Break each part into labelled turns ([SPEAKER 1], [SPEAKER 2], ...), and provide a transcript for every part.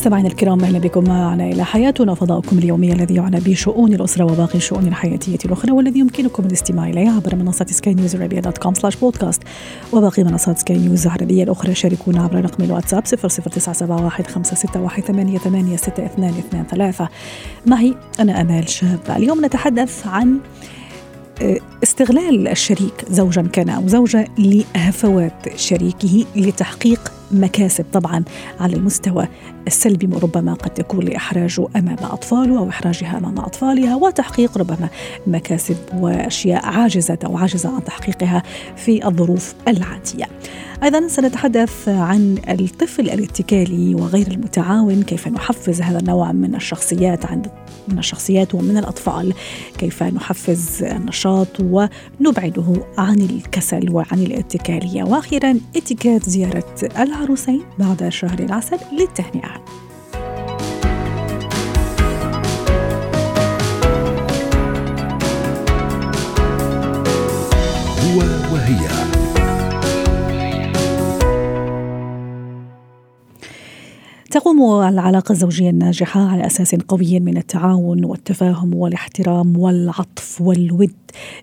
[SPEAKER 1] مستمعينا الكرام أهلا بكم معنا إلى حياتنا فضاؤكم اليومي الذي يعنى بشؤون الأسرة وباقي الشؤون الحياتية الأخرى والذي يمكنكم الاستماع اليه عبر منصة سكاي نيوز عربية دوت كوم سلاش بودكاست. وباقي منصات سكاي نيوز العربية الأخرى شاركونا عبر رقم الواتساب 00971 معي أنا آمال شاب اليوم نتحدث عن استغلال الشريك زوجا كان أو زوجة لهفوات شريكه لتحقيق مكاسب طبعا على المستوى السلبي وربما قد تكون لإحراجه أمام أطفاله أو إحراجها أمام أطفالها وتحقيق ربما مكاسب وأشياء عاجزة أو عاجزة عن تحقيقها في الظروف العادية. أيضا سنتحدث عن الطفل الاتكالي وغير المتعاون كيف نحفز هذا النوع من الشخصيات عند من الشخصيات ومن الأطفال. كيف نحفز النشاط ونبعده عن الكسل وعن الاتكالية. وأخيرا اتكات زيارة العروسين بعد شهر العسل للتهنئة. تقوم العلاقة الزوجية الناجحة على أساس قوي من التعاون والتفاهم والاحترام والعطف والود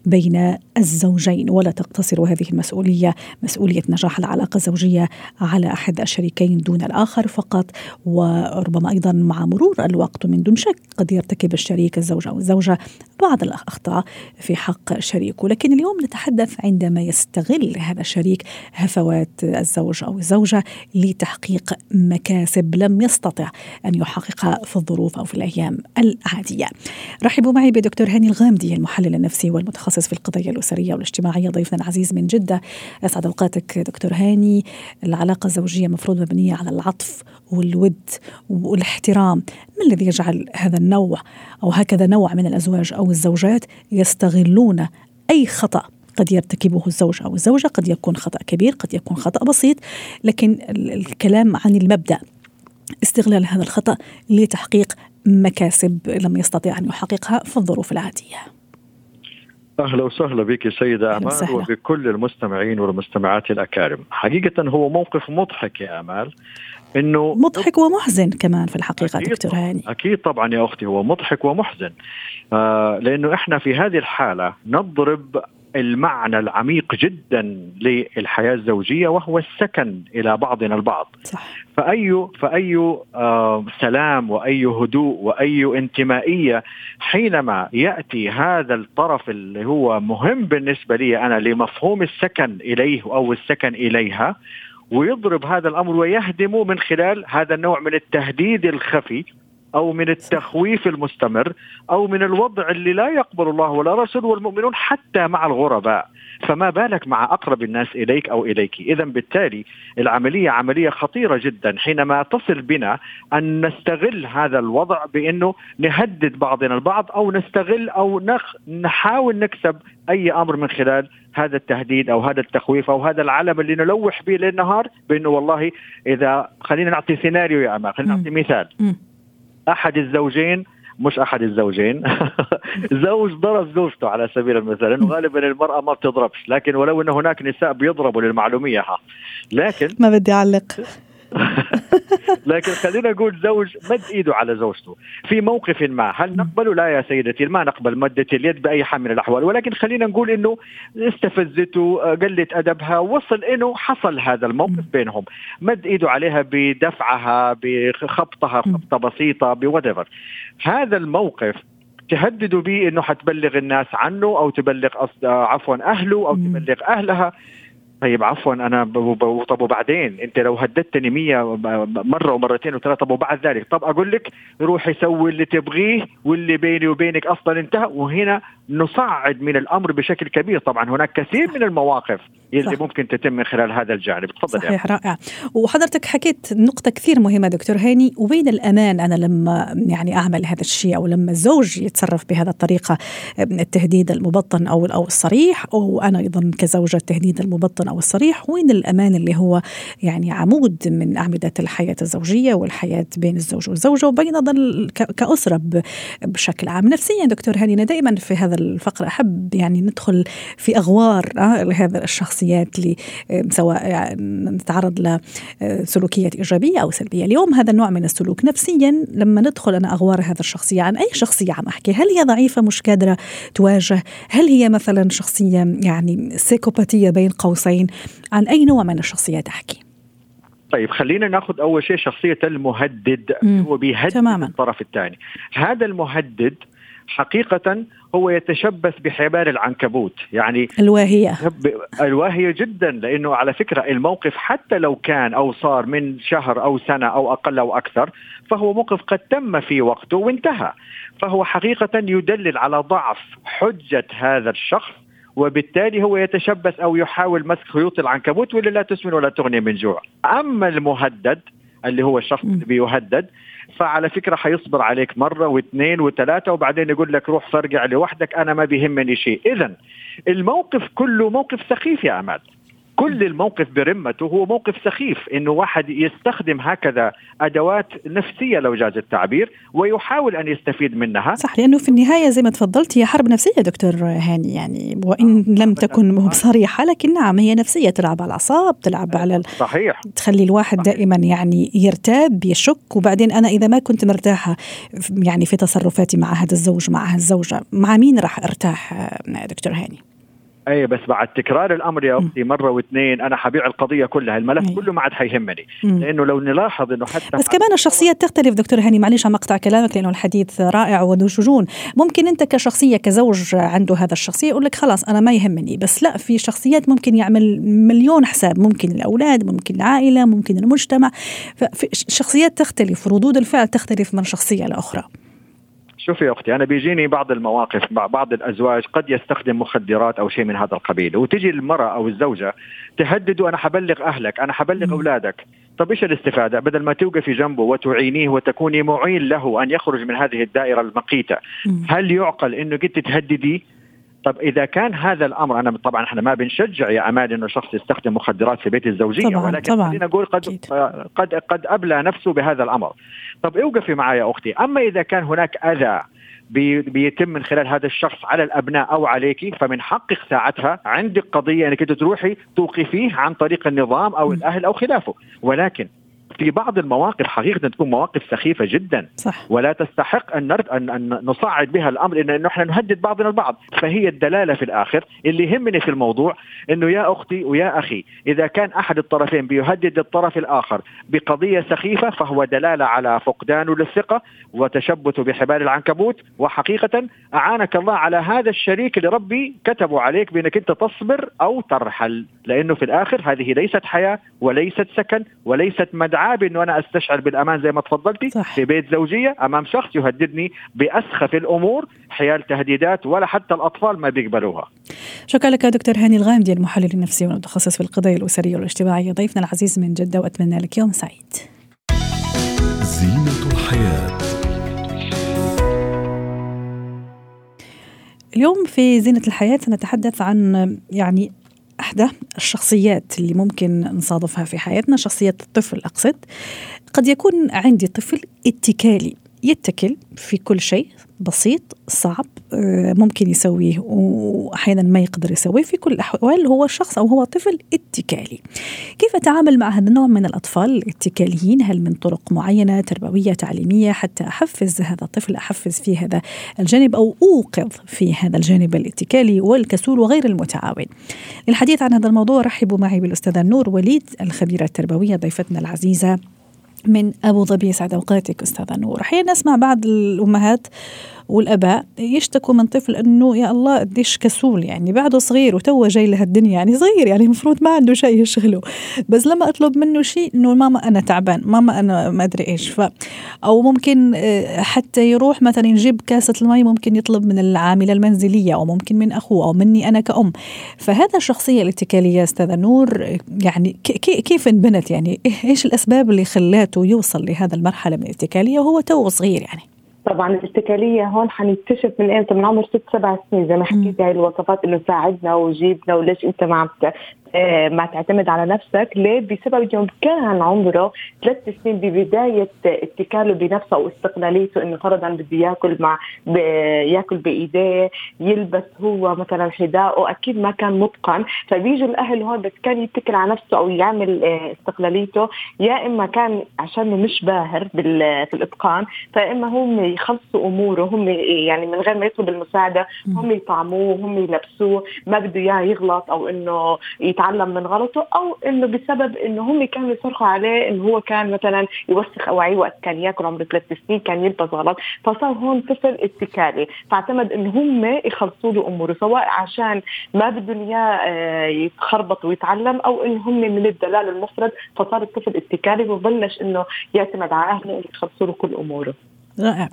[SPEAKER 1] بين الزوجين. ولا تقتصر هذه المسؤولية مسؤولية نجاح العلاقة الزوجية على أحد الشريكين دون الآخر فقط وربما أيضا مع مرور الوقت من دون شك قد يرتكب الشريك الزوج أو الزوجة بعض الأخطاء في حق شريكه. لكن اليوم نتحدث عندما يستغل هذا الشريك هفوات الزوج أو الزوجة لتحقيق مكاسب لم يستطع أن يحققها في الظروف أو في الأيام العادية. رحبوا معي بدكتور هاني الغامدي المحلل النفسي والمتخصص في القضايا الأسرية والاجتماعية ضيفنا العزيز من جدة. أسعد أوقاتك دكتور هاني. العلاقة الزوجية مفروض مبنية على العطف والود والاحترام. ما الذي يجعل هذا النوع أو هكذا نوع من الأزواج أو الزوجات يستغلون أي خطأ قد يرتكبه الزوج أو الزوجة؟ قد يكون خطأ كبير قد يكون خطأ بسيط لكن الكلام عن المبدأ استغلال هذا الخطأ لتحقيق مكاسب لم يستطع أن يحققها في الظروف العادية.
[SPEAKER 2] أهلا وسهلا بك سيدة آمال وبكل المستمعين والمستمعات الأكارم. حقيقة هو موقف مضحك يا آمال
[SPEAKER 1] إنه مضحك ومحزن كمان في الحقيقة دكتور هاني.
[SPEAKER 2] أكيد طبعا يا أختي هو مضحك ومحزن. آه لأنه إحنا في هذه الحالة نضرب المعنى العميق جدا للحياة الزوجية وهو السكن إلى بعضنا البعض. صح. فاي فأي آه سلام وأي هدوء وأي انتمائية حينما يأتي هذا الطرف اللي هو مهم بالنسبة لي أنا لمفهوم السكن إليه أو السكن إليها ويضرب هذا الأمر ويهدمه من خلال هذا النوع من التهديد الخفي. أو من التخويف المستمر أو من الوضع اللي لا يقبل الله ولا رسوله والمؤمنون حتى مع الغرباء. فما بالك مع أقرب الناس إليك أو إليك؟ اذا بالتالي العملية عملية خطيرة جدا حينما تصل بنا أن نستغل هذا الوضع بأنه نهدد بعضنا البعض أو نستغل أو نخ نحاول نكسب أي أمر من خلال هذا التهديد أو هذا التخويف أو هذا العلم اللي نلوح به ليل نهار بأنه والله إذا خلينا نعطي سيناريو يا أمان خلينا نعطي مثال. أحد الزوجين مش أحد الزوجين. زوج ضرب زوجته على سبيل المثال إنه غالبا المرأة ما بتضربش لكن ولو إن هناك نساء بيضربوا للمعلومية ها. لكن
[SPEAKER 1] ما بدي أعلق.
[SPEAKER 2] لكن خلينا نقول زوج مد إيده على زوجته. في موقف ما هل نقبل؟ لا يا سيدتي ما نقبل مدة اليد بأي حال من الأحوال. ولكن خلينا نقول إنه استفزته قلت أدبها وصل إنه حصل هذا الموقف بينهم. مد إيده عليها بدفعها بخبطها خبطة بسيطة بوات هذا الموقف تهددوا به إنه حتبلغ الناس عنه أو تبلغ عفوا أهله أو تبلغ أهلها. طيب عفوا أنا طب وبعدين؟ أنت لو هددتني 100 مرة ومرتين وثلاثة طب وبعد ذلك؟ طب أقول لك روحي سوي اللي تبغيه واللي بيني وبينك أصلا انتهى وهنا نصعد من الأمر بشكل كبير. طبعا هناك كثير من المواقف اللي صح. ممكن تتم من خلال هذا الجانب.
[SPEAKER 1] تفضل صحيح يعني. رائع. وحضرتك حكيت نقطة كثير مهمة دكتور هاني. وبين الأمان؟ أنا لما يعني أعمل هذا الشيء أو لما الزوج يتصرف بهذا الطريقة التهديد المبطن أو أو الصريح أو أنا أيضا كزوجة التهديد المبطن أو الصريح وين الأمان اللي هو يعني عمود من أعمدة الحياة الزوجية والحياة بين الزوج والزوجة وبين كأسرة بشكل عام. نفسيا دكتور هاني أنا دائما في هذا الفقرة أحب يعني ندخل في أغوار آه، هذا الشخصيات اللي آه، سواء نتعرض لسلوكيات إيجابية أو سلبية. اليوم هذا النوع من السلوك. نفسيا لما ندخل أنا أغوار هذا الشخصية عن أي شخصية عم أحكي هل هي ضعيفة مش قادرة تواجه؟ هل هي مثلا شخصية يعني سيكوباتية بين قوسين؟ عن أي نوع من الشخصيات؟ أحكي.
[SPEAKER 2] طيب خلينا ناخذ أول شيء شخصية المهدد هو بيهدد تماما. الطرف الثاني. هذا المهدد حقيقة هو يتشبث بحبال العنكبوت يعني
[SPEAKER 1] الواهية.
[SPEAKER 2] الواهية جدا لأنه على فكرة الموقف حتى لو كان أو صار من شهر أو سنة أو أقل أو أكثر فهو موقف قد تم في وقته وانتهى. فهو حقيقة يدلل على ضعف حجة هذا الشخص وبالتالي هو يتشبث أو يحاول مسك خيوط العنكبوت واللي لا تسمن ولا تغني من جوع. أما المهدد اللي هو الشخص اللي بيهدد فعلى فكرة حيصبر عليك مرة واثنين وثلاثة وبعدين يقول لك روح فرجع لوحدك أنا ما بيهمني شيء. اذا الموقف كله موقف سخيف يا أماد. كل الموقف برمته هو موقف سخيف إنه واحد يستخدم هكذا أدوات نفسية لو جاز التعبير ويحاول أن يستفيد منها.
[SPEAKER 1] صح لأنه في النهاية زي ما تفضلت هي حرب نفسية دكتور هاني يعني وإن لم تكن بصريحه لكن نعم هي نفسية تلعب على الأعصاب تلعب على
[SPEAKER 2] صحيح.
[SPEAKER 1] تخلي الواحد صحيح. دائما يعني يرتاب يشك وبعدين أنا إذا ما كنت مرتاحة يعني في تصرفاتي مع هذا الزوج مع هالزوجه مع مين راح أرتاح دكتور هاني؟
[SPEAKER 2] أي بس بعد تكرار الأمر يا أختي مرة واثنين أنا حبيع القضية كلها الملف أي. كله ما عاد حيهمني. لأنه لو نلاحظ إنه حتى
[SPEAKER 1] بس كمان الشخصيات تختلف دكتور هاني معلش عم أقطع كلامك لأنه الحديث رائع وذو شجون ممكن أنت كشخصية كزوج عنده هذا الشخصية يقول لك خلاص أنا ما يهمني بس لا في شخصيات ممكن يعمل مليون حساب ممكن الأولاد ممكن العائلة ممكن المجتمع. فالشخصيات تختلف ردود الفعل تختلف من شخصية لأخرى.
[SPEAKER 2] شوفي يا أختي أنا بيجيني بعض المواقف مع بعض الأزواج قد يستخدم مخدرات أو شيء من هذا القبيل وتجي المرأة أو الزوجة تهدد أنا حبلغ أهلك أنا حبلغ أولادك. طب إيش الاستفادة؟ بدل ما توقفي جنبه وتعينيه وتكوني معين له أن يخرج من هذه الدائرة المقيتة هل يعقل إنه قد تهددي؟ طب إذا كان هذا الأمر أنا طبعا إحنا ما بنشجع يا أمان إنه شخص يستخدم مخدرات في بيت الزوجية
[SPEAKER 1] طبعًا
[SPEAKER 2] ولكن
[SPEAKER 1] طبعًا
[SPEAKER 2] خلينا نقول قد أكيد. قد قد أبلى نفسه بهذا الأمر. طب أوقفي معي يا أختي. أما إذا كان هناك أذى بيتم من خلال هذا الشخص على الأبناء أو عليك فمن حقك ساعتها عندك قضية إنك تروحي توقفيه عن طريق النظام أو الأهل أو خلافه. ولكن في بعض المواقف حقيقة تكون مواقف سخيفة جدا.
[SPEAKER 1] صح.
[SPEAKER 2] ولا تستحق أن, نرد أن, أن نصعد بها الأمر إن نحن نهدد بعضنا البعض. فهي الدلالة في الآخر. اللي يهمني في الموضوع إنه يا أختي ويا أخي إذا كان أحد الطرفين بيهدد الطرف الآخر بقضية سخيفة فهو دلالة على فقدانه للثقة وتشبثه بحبال العنكبوت. وحقيقة أعانك الله على هذا الشريك اللي ربي كتبه عليك بأنك أنت تصبر أو ترحل. لأنه في الآخر هذه ليست حياة وليست سكن وليست مدعاة عاب إنه أنا أستشعر بالأمان زي ما تفضلتي صح. في بيت زوجية أمام شخص يهددني بأسخف الأمور حيال تهديدات ولا حتى الأطفال ما بيقبلوها.
[SPEAKER 1] شكرا لك دكتور هاني الغامدي المحلل النفسي والمتخصص في القضايا الأسرية والاجتماعية ضيفنا العزيز من جدة وأتمنى لك يوم سعيد. زينة الحياة اليوم في زينة الحياة سنتحدث عن يعني أحدى الشخصيات اللي ممكن نصادفها في حياتنا شخصية الطفل أقصد. قد يكون عندي طفل اتكالي. يتكل في كل شيء بسيط صعب آه، ممكن يسويه وأحيانا ما يقدر يسويه في كل الأحوال هو شخص أو هو طفل اتكالي. كيف أتعامل مع هذا النوع من الأطفال الاتكاليين؟ هل من طرق معينة تربوية تعليمية حتى أحفز هذا الطفل أحفز في هذا الجانب أو أوقظ في هذا الجانب الاتكالي والكسول وغير المتعاون. للحديث عن هذا الموضوع رحبوا معي بالأستاذة نور وليد الخبيرة التربوية ضيفتنا العزيزة من أبو ظبي يسعد أوقاتك أستاذة نور. أحيانا نسمع بعض الأمهات والآباء يشتكوا من طفل إنه يا الله قديش كسول يعني بعده صغير وتوه جاي لهالدنيا يعني صغير يعني المفروض ما عنده شيء يشغله. بس لما أطلب منه شيء إنه ماما أنا تعبان ماما أنا ما أدري إيش ف أو ممكن آه، حتى يروح مثلا يجيب كاسة المي ممكن يطلب من العاملة المنزلية أو ممكن من أخوه أو مني أنا كأم. فهذا الشخصية الاتكالية أستاذة نور يعني كيف انبنت؟ يعني إيش الأسباب اللي خلاته يوصل لهذا المرحلة من الاتكالية وهو تو صغير يعني؟
[SPEAKER 3] طبعا الاتكالية هون حنكتشف من إمتى؟ من عمر ست سبع سنين زي ما حكيت هاي الوصفات إنه ساعدنا وجيبنا وليش إنت ما عم ما تعتمد على نفسك ليه؟ بسبب يوم كان عمره ثلاث سنين ببداية اتكاله بنفسه واستقلاليته إنه فرضا بده ياكل مع ياكل بإيديه يلبس هو مثلا حذاءه أكيد ما كان متقن. فبيجوا الأهل هون بس كان يتكل على نفسه أو يعمل آه، استقلاليته. يا إما كان عشانه مش باهر في الإتقان فاما هم يخلصوا أموره هم يعني من غير ما يطلب المساعدة هم يطعموه هم يلبسوه ما بده إياه يغلط أو إنه يتعلم من غلطه أو إنه بسبب إنه هم كانوا يصرخوا عليه إنه هو كان مثلا يوسخ اواعيه وقت كان ياكل عمره ثلاث سنين كان يلبس غلط فصار هون طفل اتكالي. فاعتمد إنه هم يخلصوا له أموره سواء عشان ما بدهم إياه آه، يتخربط ويتعلم أو إنه هم من الدلال المفرد فصار الطفل اتكالي وبلش إنه يعتمد على أهله يخلصوا له كل أموره.
[SPEAKER 1] رائع.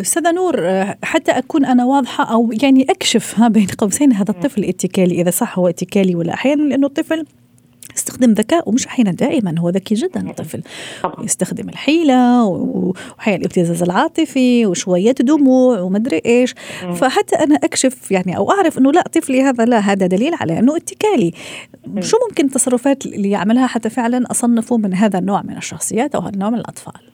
[SPEAKER 1] أستاذة نور أه، حتى أكون أنا واضحة أو يعني أكشف ها بين قوسين هذا الطفل اتكالي إذا صح هو اتكالي ولا أحيانا لأنه الطفل يستخدم ذكاء ومش أحيانا دائما هو ذكي جدا الطفل. يستخدم الحيلة وأحيانا الابتزاز العاطفي وشوية دموع ومدري إيش. فحتى أنا أكشف يعني أو أعرف إنه لا طفلي هذا لا هذا دليل على إنه اتكالي. شو ممكن التصرفات اللي يعملها حتى فعلا أصنفه من هذا النوع من الشخصيات أو هذا النوع من الأطفال؟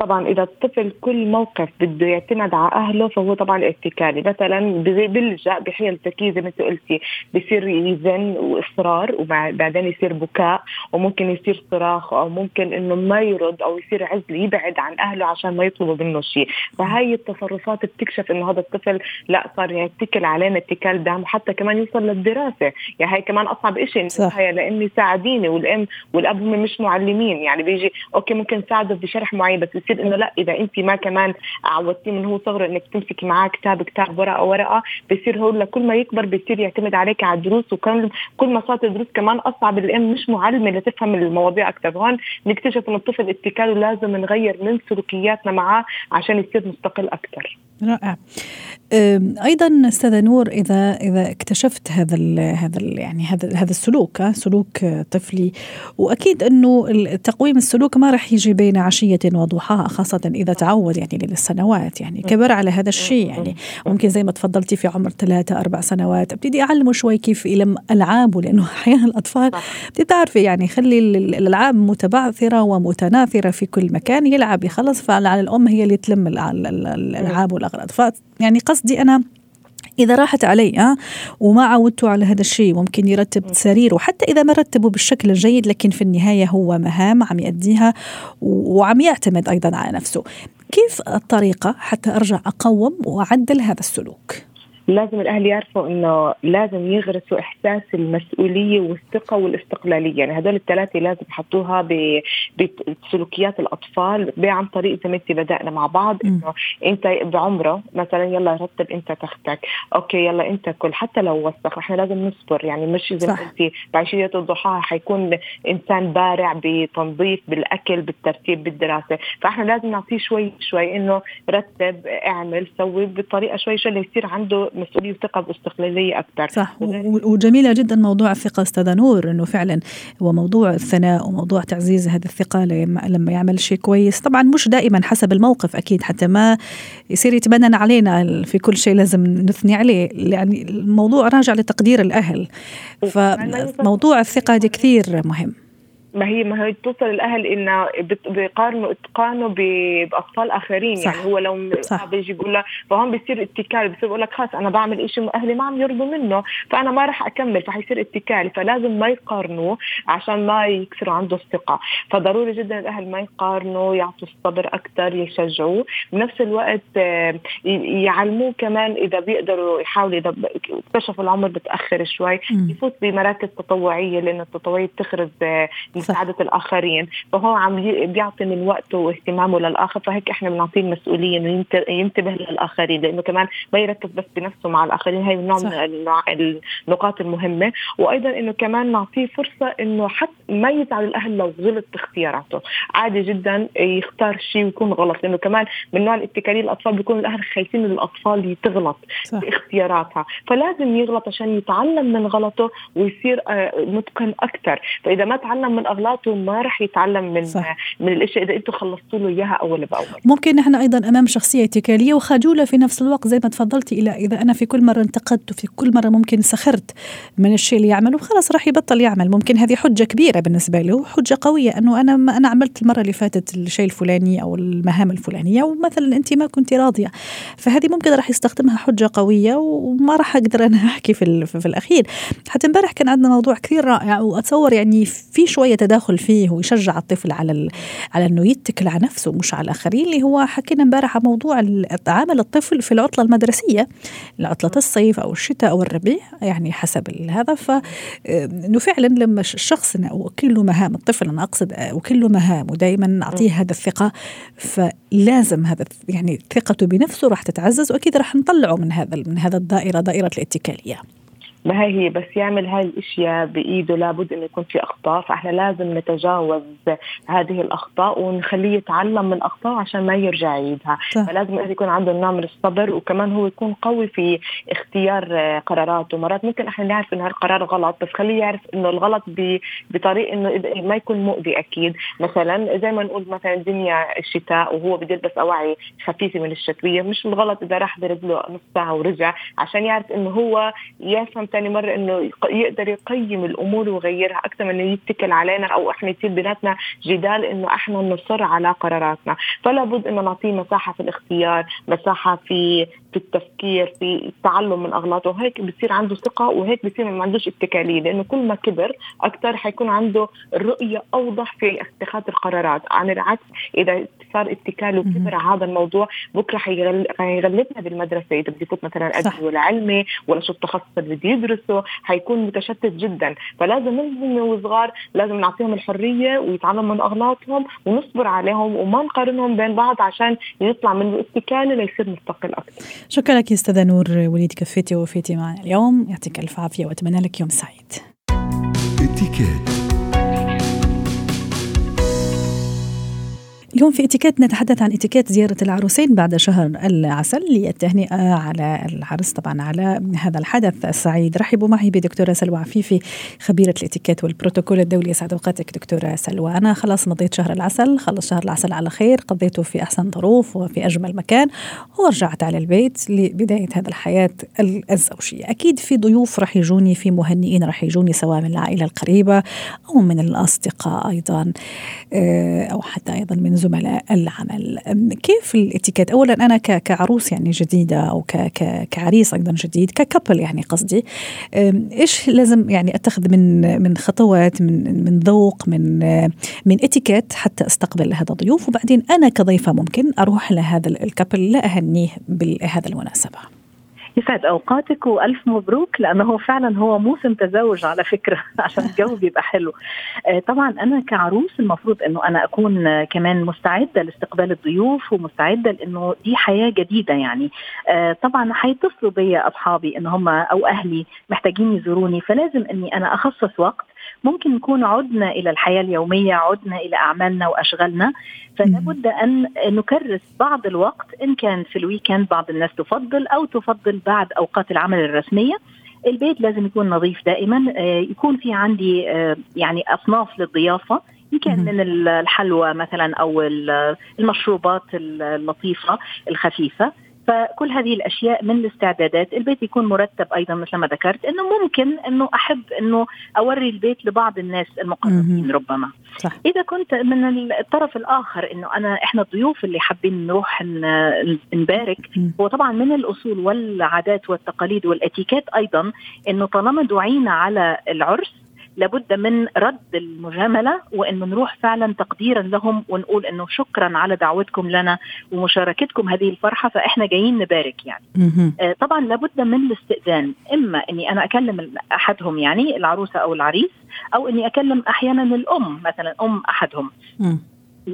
[SPEAKER 3] طبعا إذا الطفل كل موقف بده يعتمد على أهله فهو طبعا اتكالي. مثلا بيلجأ بحيل ما انت قلتي بصير يزن وإصرار وبعدين يصير بكاء وممكن يصير صراخ أو ممكن إنه ما يرد أو يصير عزل يبعد عن أهله عشان ما يطلبوا منه شيء. فهي التصرفات بتكشف إنه هذا الطفل لا صار يتكل علينا اتكال دام وحتى كمان يوصل للدراسة. يعني هي كمان أصعب شيء لأني ساعديني والأم والأب هم مش معلمين. يعني بيجي okay ممكن ساعده بشرح معين بس بصير إنه لا إذا أنت ما كمان عودتيه من هو صغره إنك تمسكي معاه كتاب كتاب ورقة ورقة بصير هو كل ما يكبر بصير يعتمد عليك على الدروس وكان كل ما صارت الدروس كمان أصعب الام مش معلمه لتفهم المواضيع أكثر هون نكتشف إنه الطفل اتكاله لازم نغير من سلوكياتنا معاه عشان يصير مستقل أكثر
[SPEAKER 1] رائع. أيضا أستاذة نور إذا إذا اكتشفت هذا ال هذا ال يعني هذا هذا السلوك سلوك طفلي وأكيد أنه تقويم السلوك ما راح يجي بين عشية وضحاها خاصة إذا تعود يعني للسنوات يعني كبر على هذا الشيء يعني ممكن زي ما تفضلتي في عمر ثلاثة أربع سنوات ابتدي أعلمه شوي كيف يلم ألعابه لأنه أحيانا الأطفال بتعرفي يعني خلي الألعاب متبعثرة ومتناثرة في كل مكان يلعب يخلص فعلى الأم هي اللي تلم الألعاب والأغراض ف يعني قصدي أنا إذا راحت علي أه وما عودته على هذا الشيء ممكن يرتب سريره حتى إذا ما رتبه بالشكل الجيد لكن في النهاية هو مهام عم يأديها وعم يعتمد أيضا على نفسه. كيف الطريقة حتى أرجع أقوم وأعدل هذا السلوك؟
[SPEAKER 3] لازم الأهل يعرفوا إنه لازم يغرسوا إحساس المسؤولية والثقة والاستقلالية. يعني هدول الثلاثة لازم يحطوها بسلوكيات الأطفال عن طريق زي ما انت بدأنا مع بعض إنه أنت بعمره مثلا يلا رتب أنت تختك أوكي يلا أنت كل حتى لو وسخ إحنا لازم نصبر. يعني مش زي ما قلتي بعشية الضحى حيكون إنسان بارع بتنظيف بالأكل بالترتيب بالدراسة. فإحنا لازم نعطيه شوي شوي إنه رتب اعمل سوي بطريقة شوي شوي ليصير عنده مسؤوليه وثقه باستقلاليه أكثر.
[SPEAKER 1] صح. وجميلة جدا موضوع الثقة أستاذة نور إنه فعلا هو موضوع الثناء وموضوع تعزيز هذه الثقة لما يعمل شيء كويس. طبعا مش دائما حسب الموقف أكيد حتى ما يصير يتبنن علينا في كل شيء لازم نثني عليه يعني الموضوع راجع لتقدير الأهل. فموضوع الثقة دي كثير مهم.
[SPEAKER 3] ما هي ما هي توصل الأهل انه بيقارنوا اتقانه بأطفال آخرين. صح. يعني هو لو صح. بيجي بيقول لك فهون بيصير اتكال بيصير بيقول لك خلص أنا بعمل شيء أهلي ما عم يرضوا منه فأنا ما راح أكمل فحيصير اتكال فلازم ما يقارنوه عشان ما يكسروا عنده الثقة. فضروري جدا الأهل ما يقارنوا يعطوا الصبر أكثر يشجعوه. بنفس الوقت آه، يعلموه كمان إذا بيقدروا يحاولوا إذا اكتشفوا العمر بتاخر شوي يفوت بمراكز تطوعية لأنه التطوعية بتخرج مساعدة الآخرين فهو عم بيعطي من وقته واهتمامه للآخر فهيك إحنا بنعطيه المسؤولية إنه ينتبه للآخرين لأنه كمان ما يركز بس بنفسه مع الآخرين. هي نوع من النقاط المهمة. وأيضا إنه كمان نعطيه فرصة إنه حتى ما يزعل الأهل لو غلط باختياراته عادي جدا يختار شيء ويكون غلط لأنه كمان من نوع الاتكاليه الأطفال بيكون الأهل خايفين الأطفال تغلط باختياراتها. فلازم يغلط عشان يتعلم من غلطه ويصير آه، متقن أكثر فإذا ما تعلم من اغلاطه ما راح يتعلم من صح. من الإشياء إذا أنتم خلصتوا له إياها أول بأول.
[SPEAKER 1] ممكن نحن أيضا أمام شخصية اتكاليه وخجولة في نفس الوقت. زي ما تفضلتي إلى إذا أنا في كل مرة انتقدت وفي كل مرة ممكن سخرت من الشيء اللي يعمله خلاص راح يبطل يعمل. ممكن هذه حجة كبيرة بالنسبة له حجة قوية أنه أنا ما أنا عملت المرة اللي فاتت الشيء الفلاني أو المهام الفلانية ومثلا أنت ما كنت راضية. فهذه ممكن راح يستخدمها حجة قوية وما راح أقدر أنا أحكي في, في الأخير. حتى امبارح كان عندنا موضوع كثير رائع وأتصور يعني في شوية تداخل فيه ويشجع الطفل على على إنه يتكل على نفسه مش على الآخرين اللي هو حكينا امبارح عن موضوع عمل الطفل في العطلة المدرسية عطله الصيف أو الشتاء أو الربيع يعني حسب هذا. فانه فعلا لما الشخص اوكل له مهام الطفل أنا أقصد اوكل له مهام ودائما نعطيه هذا الثقة فلازم هذا يعني ثقته بنفسه راح تتعزز وأكيد راح نطلعه من هذا من هذا الدائرة دائرة الاتكالية.
[SPEAKER 3] ما هي هي بس يعمل هاي الأشياء بإيده لابد إنه يكون في أخطاء فإحنا لازم نتجاوز هذه الأخطاء ونخليه يتعلم من اخطائه عشان ما يرجع يعيدها. فلازم يكون عنده نوع من الصبر وكمان هو يكون قوي في اختيار قراراته. مرات ممكن إحنا نعرف إنه هالقرار غلط بس خليه يعرف إنه الغلط بطريقه إنه ما يكون مؤذي أكيد. مثلا زي ما نقول مثلا الدنيا الشتاء وهو بده يلبس أواعي خفيفة من الشتوية مش الغلط إذا راح برجله نص ساعة ورجع عشان يعرف إنه هو يفهم ثاني مرة إنه يقدر يقيم الأمور ويغيرها أكثر من إنه يتكل علينا أو إحنا يصير بيناتنا جدال إنه إحنا نصر على قراراتنا. فلا بد إنه نعطيه مساحة في الاختيار مساحة في في التفكير في التعلم من اغلاطه وهيك بصير عنده ثقة وهيك بصير ما عندوش اتكاليه لأنه كل ما كبر أكثر حيكون عنده الرؤيه أوضح في اتخاذ القرارات. عن العكس إذا صار اتكال وكبر على هذا الموضوع بكرة حيغلبنا بالمدرسة إذا بده يفوت مثلا ادبي ولا علمي ولا شو التخصص اللي بده يدرسه حيكون متشتت جدا. فلازم من وصغار لازم نعطيهم الحرية ويتعلموا من أغلاطهم ونصبر عليهم وما نقارنهم بين بعض عشان يطلع من الاتكال ليصير مستقل أكثر
[SPEAKER 1] شكرا لك أستاذة نور وليد كفيتي وفيتي معنا اليوم. يعطيك ألف عافية وأتمنى لك يوم سعيد. اليوم في اتيكيت نتحدث عن اتيكيت زيارة العروسين بعد شهر العسل للتهنئة على العرس طبعا على هذا الحدث. السعيد رحبوا معي بدكتورة سلوى عفيفي خبيرة الاتيكيت والبروتوكول الدولي. سعد أوقاتك دكتورة سلوى. أنا خلاص مضيت شهر العسل خلص شهر العسل على خير قضيته في أحسن ظروف وفي أجمل مكان ورجعت على البيت لبداية هذا الحياة الزوجية. أكيد في ضيوف راح يجوني في مهنئين راح يجوني سواء من العائلة القريبة أو من الأصدقاء أيضا آه، أو حتى أيضا من زملاء العمل. كيف الاتيكيت؟ اولا أنا كعروس يعني جديدة أو كعريس أيضا جديد ككبل يعني قصدي. إيش لازم يعني أتخذ من من خطوات من من ذوق من من اتيكيت حتى أستقبل هذا الضيوف؟ وبعدين أنا كضيفة ممكن أروح لهذا الكابل لا أهنيه بهذا المناسبة.
[SPEAKER 4] يسعد أوقاتك وألف مبروك لأنه فعلا هو موسم تزوج على فكرة عشان الجو بيبقى حلو. آه، طبعا أنا كعروس المفروض إنه أنا أكون كمان مستعدة لاستقبال الضيوف ومستعدة لإنه دي حياة جديدة يعني. آه، طبعا حيتصلوا بيا أصحابي إن هم أو أهلي محتاجين يزوروني فلازم إني أنا أخصص وقت ممكن نكون عدنا إلى الحياة اليومية عدنا إلى أعمالنا وأشغالنا. فلا بد أن نكرس بعض الوقت إن كان في الويكند بعض الناس تفضل أو تفضل بعد أوقات العمل الرسمية. البيت لازم يكون نظيف دائما. آه، يكون في عندي آه، يعني أصناف للضيافة. إن كان من الحلوى مثلا أو المشروبات اللطيفة الخفيفة. فكل هذه الأشياء من الاستعدادات. البيت يكون مرتب أيضا مثل ما ذكرت إنه ممكن إنه أحب إنه أوري البيت لبعض الناس المقربين ربما. صح. إذا كنت من الطرف الآخر إنه أنا إحنا الضيوف اللي حابين نروح نبارك هو طبعا من الأصول والعادات والتقاليد والاتيكيت أيضا إنه طالما دعينا على العرس لابد من رد المجاملة وانه نروح فعلا تقديرا لهم ونقول إنه شكرا على دعوتكم لنا ومشاركتكم هذه الفرحة فإحنا جايين نبارك يعني. آه طبعا لابد من الاستئذان إما إني أنا أكلم أحدهم يعني العروسة أو العريس أو إني أكلم أحيانا الأم مثلا أم أحدهم.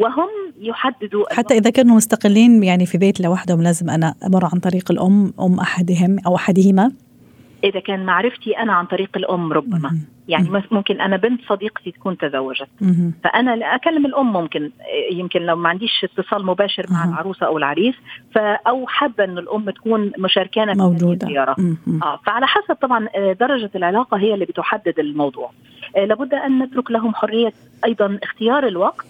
[SPEAKER 4] وهم يحددوا
[SPEAKER 1] حتى إذا كانوا مستقلين يعني في بيت لوحدهم لازم أنا أمر عن طريق الأم أم أحدهم أو أحدهما.
[SPEAKER 4] إذا كان معرفتي أنا عن طريق الأم ربما. يعني ممكن أنا بنت صديقتي تكون تزوجت. فأنا أكلم الأم ممكن. يمكن لو ما عنديش اتصال مباشر مع العروسة أو العريس أو حابة إن الأم تكون مشاركانا
[SPEAKER 1] في موجودة.
[SPEAKER 4] الزياره آه فعلى حسب طبعا درجة العلاقة هي اللي بتحدد الموضوع. لابد أن نترك لهم حرية أيضا اختيار الوقت.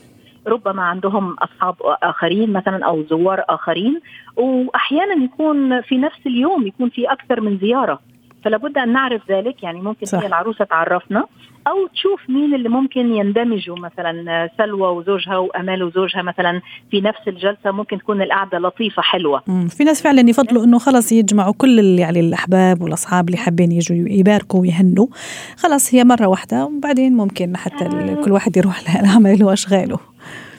[SPEAKER 4] ربما عندهم أصحاب آخرين مثلا أو زوار آخرين. واحيانا يكون في نفس اليوم يكون في أكثر من زيارة. فلا بد أن نعرف ذلك يعني ممكن صح. هي العروسة تعرفنا أو تشوف مين اللي ممكن يندمجوا مثلا سلوى وزوجها وأمال وزوجها مثلا في نفس الجلسة ممكن تكون القعدة لطيفة حلوة
[SPEAKER 1] في ناس فعلا يفضلوا إنه خلص يجمعوا كل يعني الأحباب والأصحاب اللي حابين يجوا يباركوا ويهنوا خلاص هي مرة واحدة وبعدين ممكن حتى آه. كل واحد يروح لعمله وأشغاله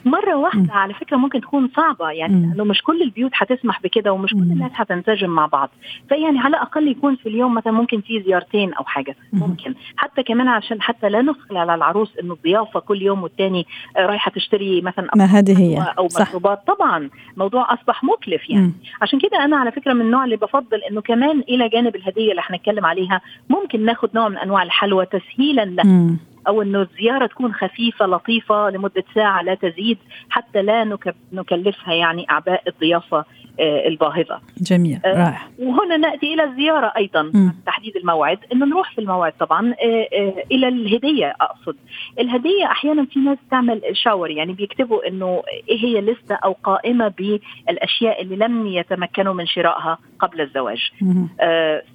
[SPEAKER 4] مرة واحدة م. على فكرة ممكن تكون صعبة يعني لأنه مش كل البيوت حتسمح بكده ومش كل الناس حتنسجم مع بعض. فيعني على الأقل يكون في اليوم مثلا ممكن في زيارتين أو حاجة ممكن. حتى كمان عشان حتى لا نثقل على العروس إنه الضيافة كل يوم والتاني رايحة تشتري مثلا
[SPEAKER 1] ما هذه هي.
[SPEAKER 4] أو مشروبات. طبعا موضوع أصبح مكلف يعني. م. عشان كده أنا على فكرة من النوع اللي بفضل إنه كمان إلى جانب الهدية اللي حنتكلم عليها ممكن ناخذ نوع من أنواع الحلوى تسهيلا له أو إنه الزيارة تكون خفيفة لطيفة لمدة ساعة لا تزيد حتى لا نكلفها يعني أعباء الضيافة. الباهظة.
[SPEAKER 1] جميل آه، رائع.
[SPEAKER 4] وهنا نأتي إلى الزيارة أيضا م. تحديد الموعد إنه نروح في الموعد طبعا آه، إلى الهدية أقصد. الهدية أحيانا في ناس تعمل شاور يعني بيكتبوا إنه إيه هي لستة أو قائمة بالأشياء اللي لم يتمكنوا من شرائها قبل الزواج.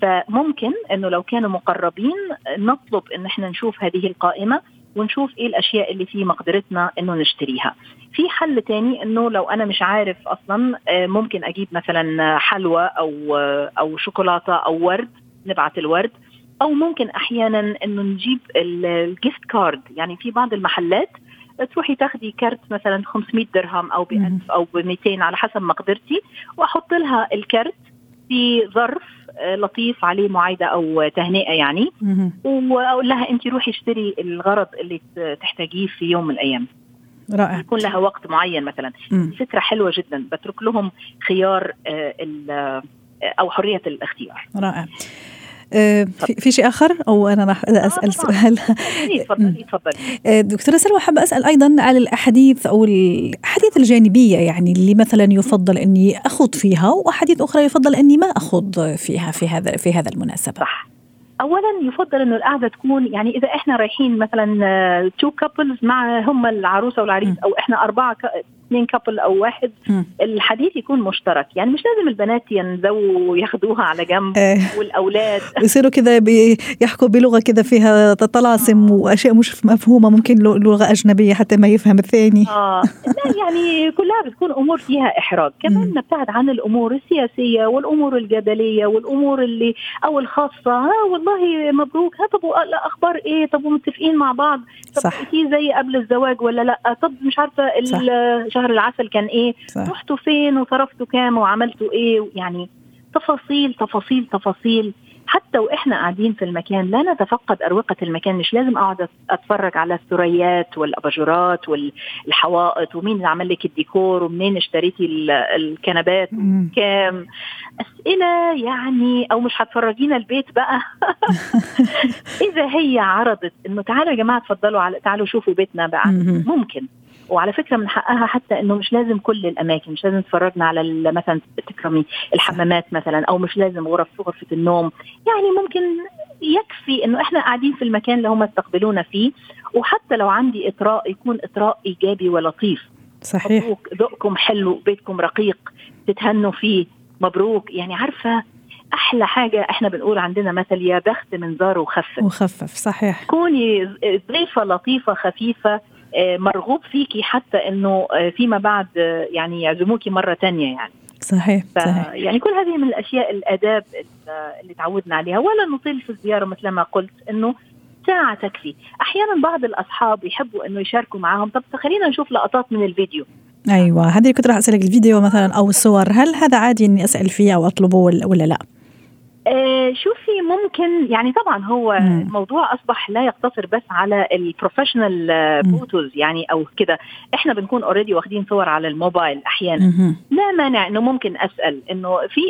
[SPEAKER 4] فممكن إنه لو كانوا مقربين نطلب إن إحنا نشوف هذه القائمة ونشوف إيه الأشياء اللي في مقدرتنا إنه نشتريها في حل تاني إنه لو أنا مش عارف أصلا آه، ممكن أجيب مثلا حلوى أو آه، أو شوكولاتة أو ورد نبعت الورد. أو ممكن أحيانا إنه نجيب ال gift card يعني في بعض المحلات تروحي تاخدي كارت مثلا 500 درهم أو ب 1000 أو ب 200 على حسب مقدرتي وأحط لها الكارت في ظرف آه، لطيف عليه معايدة أو تهنئة يعني. وأقول لها انت روحي اشتري الغرض اللي تحتاجيه في يوم من الأيام.
[SPEAKER 1] رائع.
[SPEAKER 4] يكون لها وقت معين مثلا. فكرة حلوة جدا. بترك لهم خيار آه، آه، أو حرية الاختيار.
[SPEAKER 1] رائع. آه، في, في شيء آخر؟ أو أنا راح أسأل سؤال.
[SPEAKER 4] تفضلي تفضلي.
[SPEAKER 1] دكتورة سلوى حابه أسأل أيضا على الأحاديث أو الأحاديث الجانبية يعني اللي مثلا يفضل إني أخوض فيها وأحاديث أخرى يفضل إني ما أخوض فيها في هذا في هذا المناسبة.
[SPEAKER 4] صح. اولا يفضل إنه القعدة تكون يعني إذا إحنا رايحين مثلا two couples مع هم العروسة والعريس أو إحنا أربعة اثنين couple أو واحد م. الحديث يكون مشترك. يعني مش لازم البنات ينزووا وياخذوها على جنب آه والأولاد.
[SPEAKER 1] يصيروا كذا يحكوا بلغة كذا فيها طلاسم آه. وأشياء مش مفهومة ممكن لغة أجنبية حتى ما يفهم الثاني.
[SPEAKER 4] آه. لا يعني كلها بتكون أمور فيها إحراج. كمان م. نبتعد عن الأمور السياسية والأمور الجدلية والأمور اللي أو الخاصة. ها والله مبروك. ها طب الاخبار إيه؟ طب ومتفقين مع بعض. طب صح. زي قبل الزواج ولا لا؟ طب مش عارفة شهر العسل كان إيه؟ صح. رحتوا فين وصرفتوا كام وعملتوا إيه؟ يعني تفاصيل تفاصيل تفاصيل. حتى وإحنا قاعدين في المكان لا نتفقد أروقة المكان. مش لازم أقعد أتفرج على الثريات والأباجورات والحوائط ومين اللي عمل لك الديكور ومنين اشتريتي الكنبات كام. أسئلة يعني أو مش هتفرجينا البيت بقى. إذا هي عرضت إنه تعالوا يا جماعة اتفضلوا على تعالوا شوفوا بيتنا بقى. ممكن. وعلى فكرة من حقها حتى إنه مش لازم كل الأماكن مش لازم تفرجنا على مثلا تكرمي الحمامات مثلا أو مش لازم غرف غرفة النوم. يعني ممكن يكفي إنه إحنا قاعدين في المكان اللي هم استقبلونا فيه وحتى لو عندي إطراء يكون إطراء إيجابي ولطيف.
[SPEAKER 1] صحيح.
[SPEAKER 4] ذوقكم حلو بيتكم رقيق تتهنوا فيه مبروك. يعني عارفة أحلى حاجة إحنا بنقول عندنا مثل يا بخت من زار وخفف.
[SPEAKER 1] وخفف صحيح.
[SPEAKER 4] كوني ضيفة لطيفة خفيفة مرغوب فيكي حتى إنه آه، فيما بعد آه، يعني يعزموكي مرة تانية يعني.
[SPEAKER 1] صحيح, صحيح.
[SPEAKER 4] يعني كل هذه من الأشياء الأداب اللي تعودنا عليها. ولا نطيل في الزيارة مثل ما قلت إنه ساعة تكفي. أحيانا بعض الأصحاب يحبوا أنه يشاركوا معهم طب خلينا نشوف لقطات من الفيديو.
[SPEAKER 1] أيوه هذه كنت راح أسألك الفيديو مثلا أو الصور هل هذا عادي إني أسأل فيه أو أطلبه ولا لا؟
[SPEAKER 4] آه شوفي ممكن يعني طبعا هو مم. الموضوع أصبح لا يقتصر بس على ال professional photos يعني أو كده. إحنا بنكون already واخدين صور على الموبايل أحيانا. مم. لا مانع إنه ممكن أسأل إنه في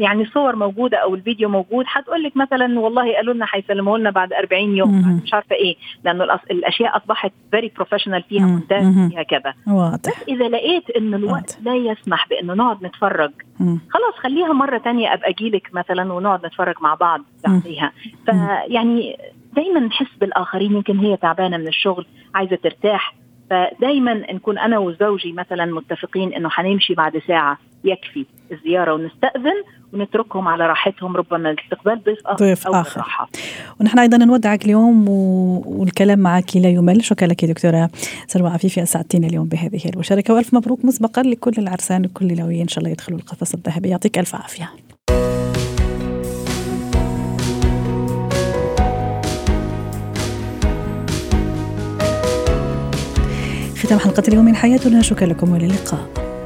[SPEAKER 4] يعني الصور موجودة أو الفيديو موجود حتقول لك مثلا والله قالوا لنا حيسلموا لنا بعد 40 يوم. مم. مش عارفة إيه لأنه الأشياء أصبحت very professional فيها مونتاج فيها كذا
[SPEAKER 1] واضح.
[SPEAKER 4] إذا لقيت إنه الوقت لا يسمح بإنه نقعد نتفرج مم. خلاص خليها مرة ثانية أبقى أجيلك مثلا ونقعد نتفرج مع بعض بعديها. فيعني دايما نحس بالآخرين يمكن هي تعبانة من الشغل عايزة ترتاح. فدايما نكون أنا وزوجي مثلا متفقين إنه حنمشي بعد ساعة يكفي الزيارة ونستأذن ونتركهم على راحتهم ربما لاستقبال ضيف اخر
[SPEAKER 1] ضيف أو آخر. ونحن أيضا نودعك اليوم و... والكلام معك لا يمل. شكرا لك دكتورة سلوى عفيفي أسعدتينا اليوم بهذه المشاركة. وألف مبروك مسبقا لكل العرسان وكل اللويين إن شاء الله يدخلوا القفص الذهبي. يعطيك ألف عافية. ختام حلقة اليوم من حياتنا. شكرا لكم والى اللقاء.